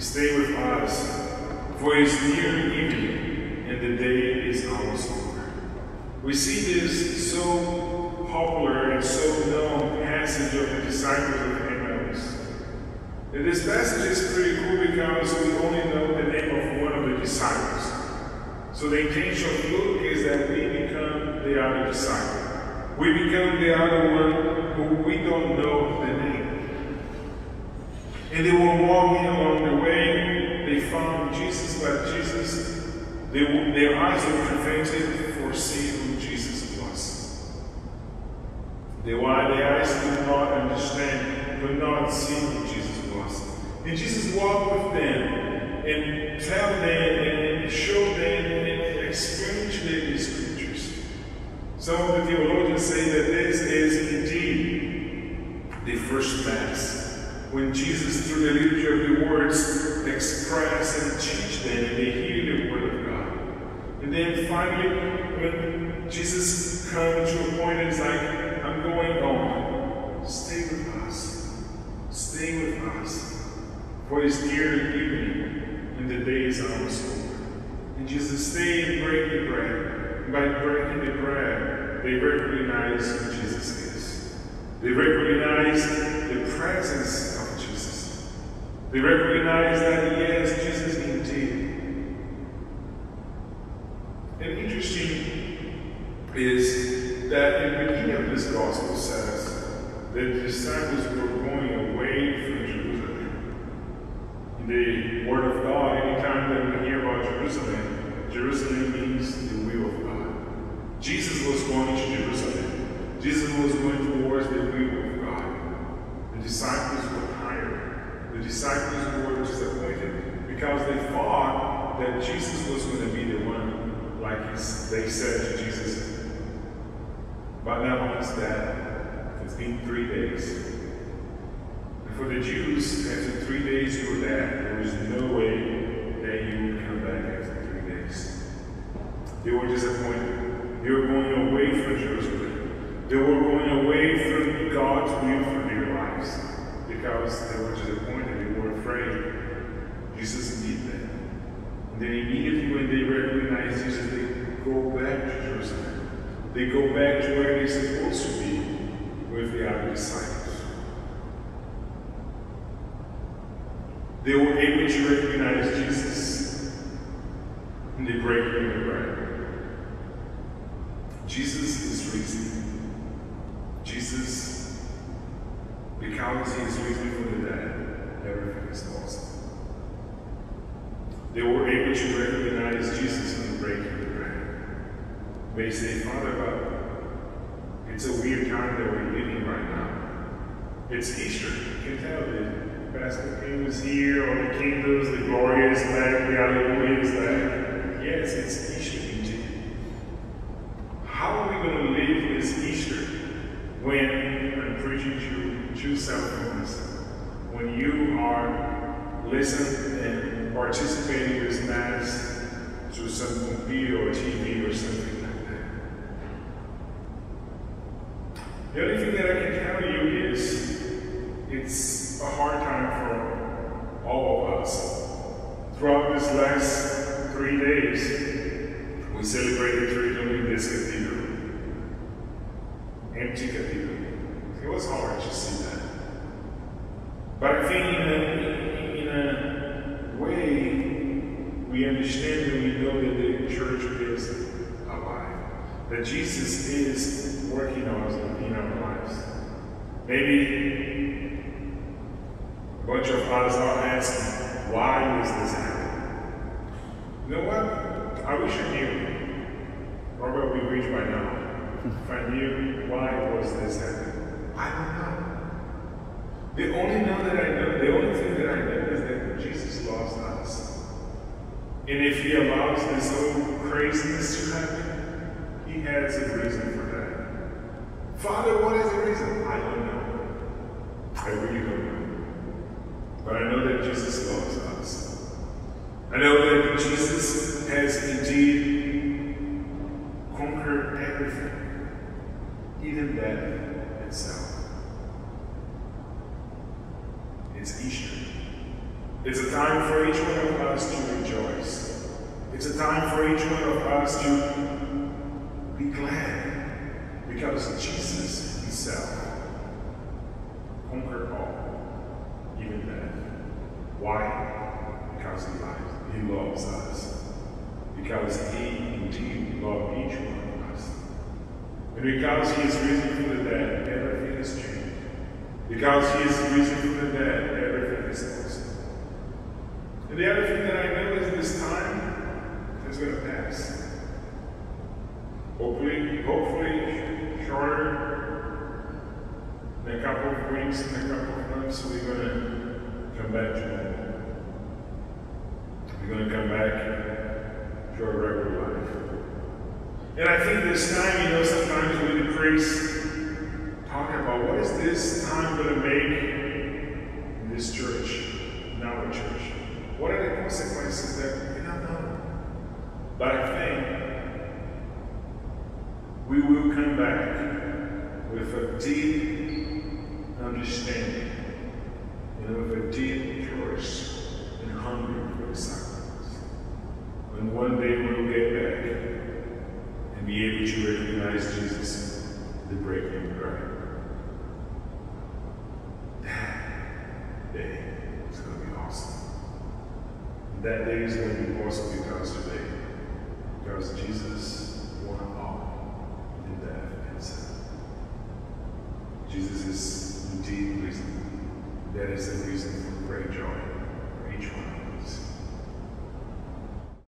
Stay with us, for it is near evening, and the day is almost over. We see this so popular and so known passage of the disciples of Emmaus. And this passage is pretty cool because we only know the name of one of the disciples. So the intention of Luke is that we become the other disciple. We become the other one who we don't know the name. And they were walking along found Jesus, but Jesus, they, their eyes were prevented for seeing who Jesus was. They were, their eyes could not understand, could not see who Jesus was. And Jesus walked with them and tell them and show them and explain to them the scriptures. Some of the theologians say that this is indeed the first Mass when Jesus, through the liturgy of the words, express and teach them, and they hear the word of God. And then finally, when Jesus comes to a point and is like, I'm going on, stay with us. Stay with us. For it's near evening, and the day is almost over. And Jesus stayed and break the bread. And by breaking the bread, they recognize who Jesus is. They recognize the presence they recognize that yes, Jesus indeed. And interesting is that in the beginning of this gospel says that the disciples were going away from Jerusalem. In the Word of God, anytime that we hear about Jerusalem, Jerusalem means the will of God. Jesus was going to Jerusalem. Jesus was going towards the will of God. The disciples were the disciples were disappointed because they thought that Jesus was going to be the one, like they said to Jesus. But now he's dead. It's been three days. And for the Jews, after three days you were dead. There was no way that you would come back after three days. They were disappointed. They were going away from Jerusalem. They were going away from God's will for their lives because they were disappointed afraid. Jesus beat them. And then immediately when they recognize Jesus, they go back to Jerusalem. They go back to where they're supposed to be with the other disciples. They were able to recognize Jesus in the breaking of the bread. Jesus is risen. Jesus, because he is risen from the dead, everything is lost. They were able to recognize Jesus in the breaking of the bread. They say, Father, but it's a weird time that we're living right now. It's Easter. You can tell that Pastor King was here, all the kingdoms, the glory is the hallelujah is back. Yes, it's Easter. How are we going to live this Easter when to self-focus? when you are listening and participating in this Mass through some computer or TV or something like that. The only thing that I can tell you is it's a hard time for all of us. Throughout this last three days, we celebrated Triduum in this cathedral. Empty cathedral. It was hard to see that. But I think in a, in a way, we understand and we know that the church is alive. That Jesus is working on us in our lives. Maybe a bunch of us are asking, why is this happening? You know what? I wish I knew. Robert, we reached by now. If I knew why was this happening, I don't know. The only know that I know, the only thing that I know is that Jesus loves us. And if he allows this whole craziness to happen, he has a reason for that. Father, what is the reason? I don't know. I really don't know. But I know that Jesus loves us. I know that Jesus has indeed conquered everything, even death itself. It's Easter. It's a time for each one of us to rejoice. It's a time for each one of us to be glad because Jesus Himself conquered all, even death. Why? Because He loves, He loves us. Because He indeed loved each one. And because He is risen from the dead, everything is changed. Because He is risen from the dead, everything is possible. And the other thing that I know is this time is going to pass. Hopefully, hopefully shorter in a couple of weeks, in a couple of months, we're going to come back to normal. We're going to come back to our regular life. And I think this time, you know, sometimes we the priests talk about what is this time going to make in this church, in our church. What are the consequences that we don't know? But I think we will come back with a deep understanding, you know, with a deep thirst and hunger for the sacraments. And one day we'll get back and be able to recognize Jesus, the breaking bread. That day is going to be awesome. That day is going to be awesome because today, because Jesus won all in death sin. Jesus is indeed risen. That is the reason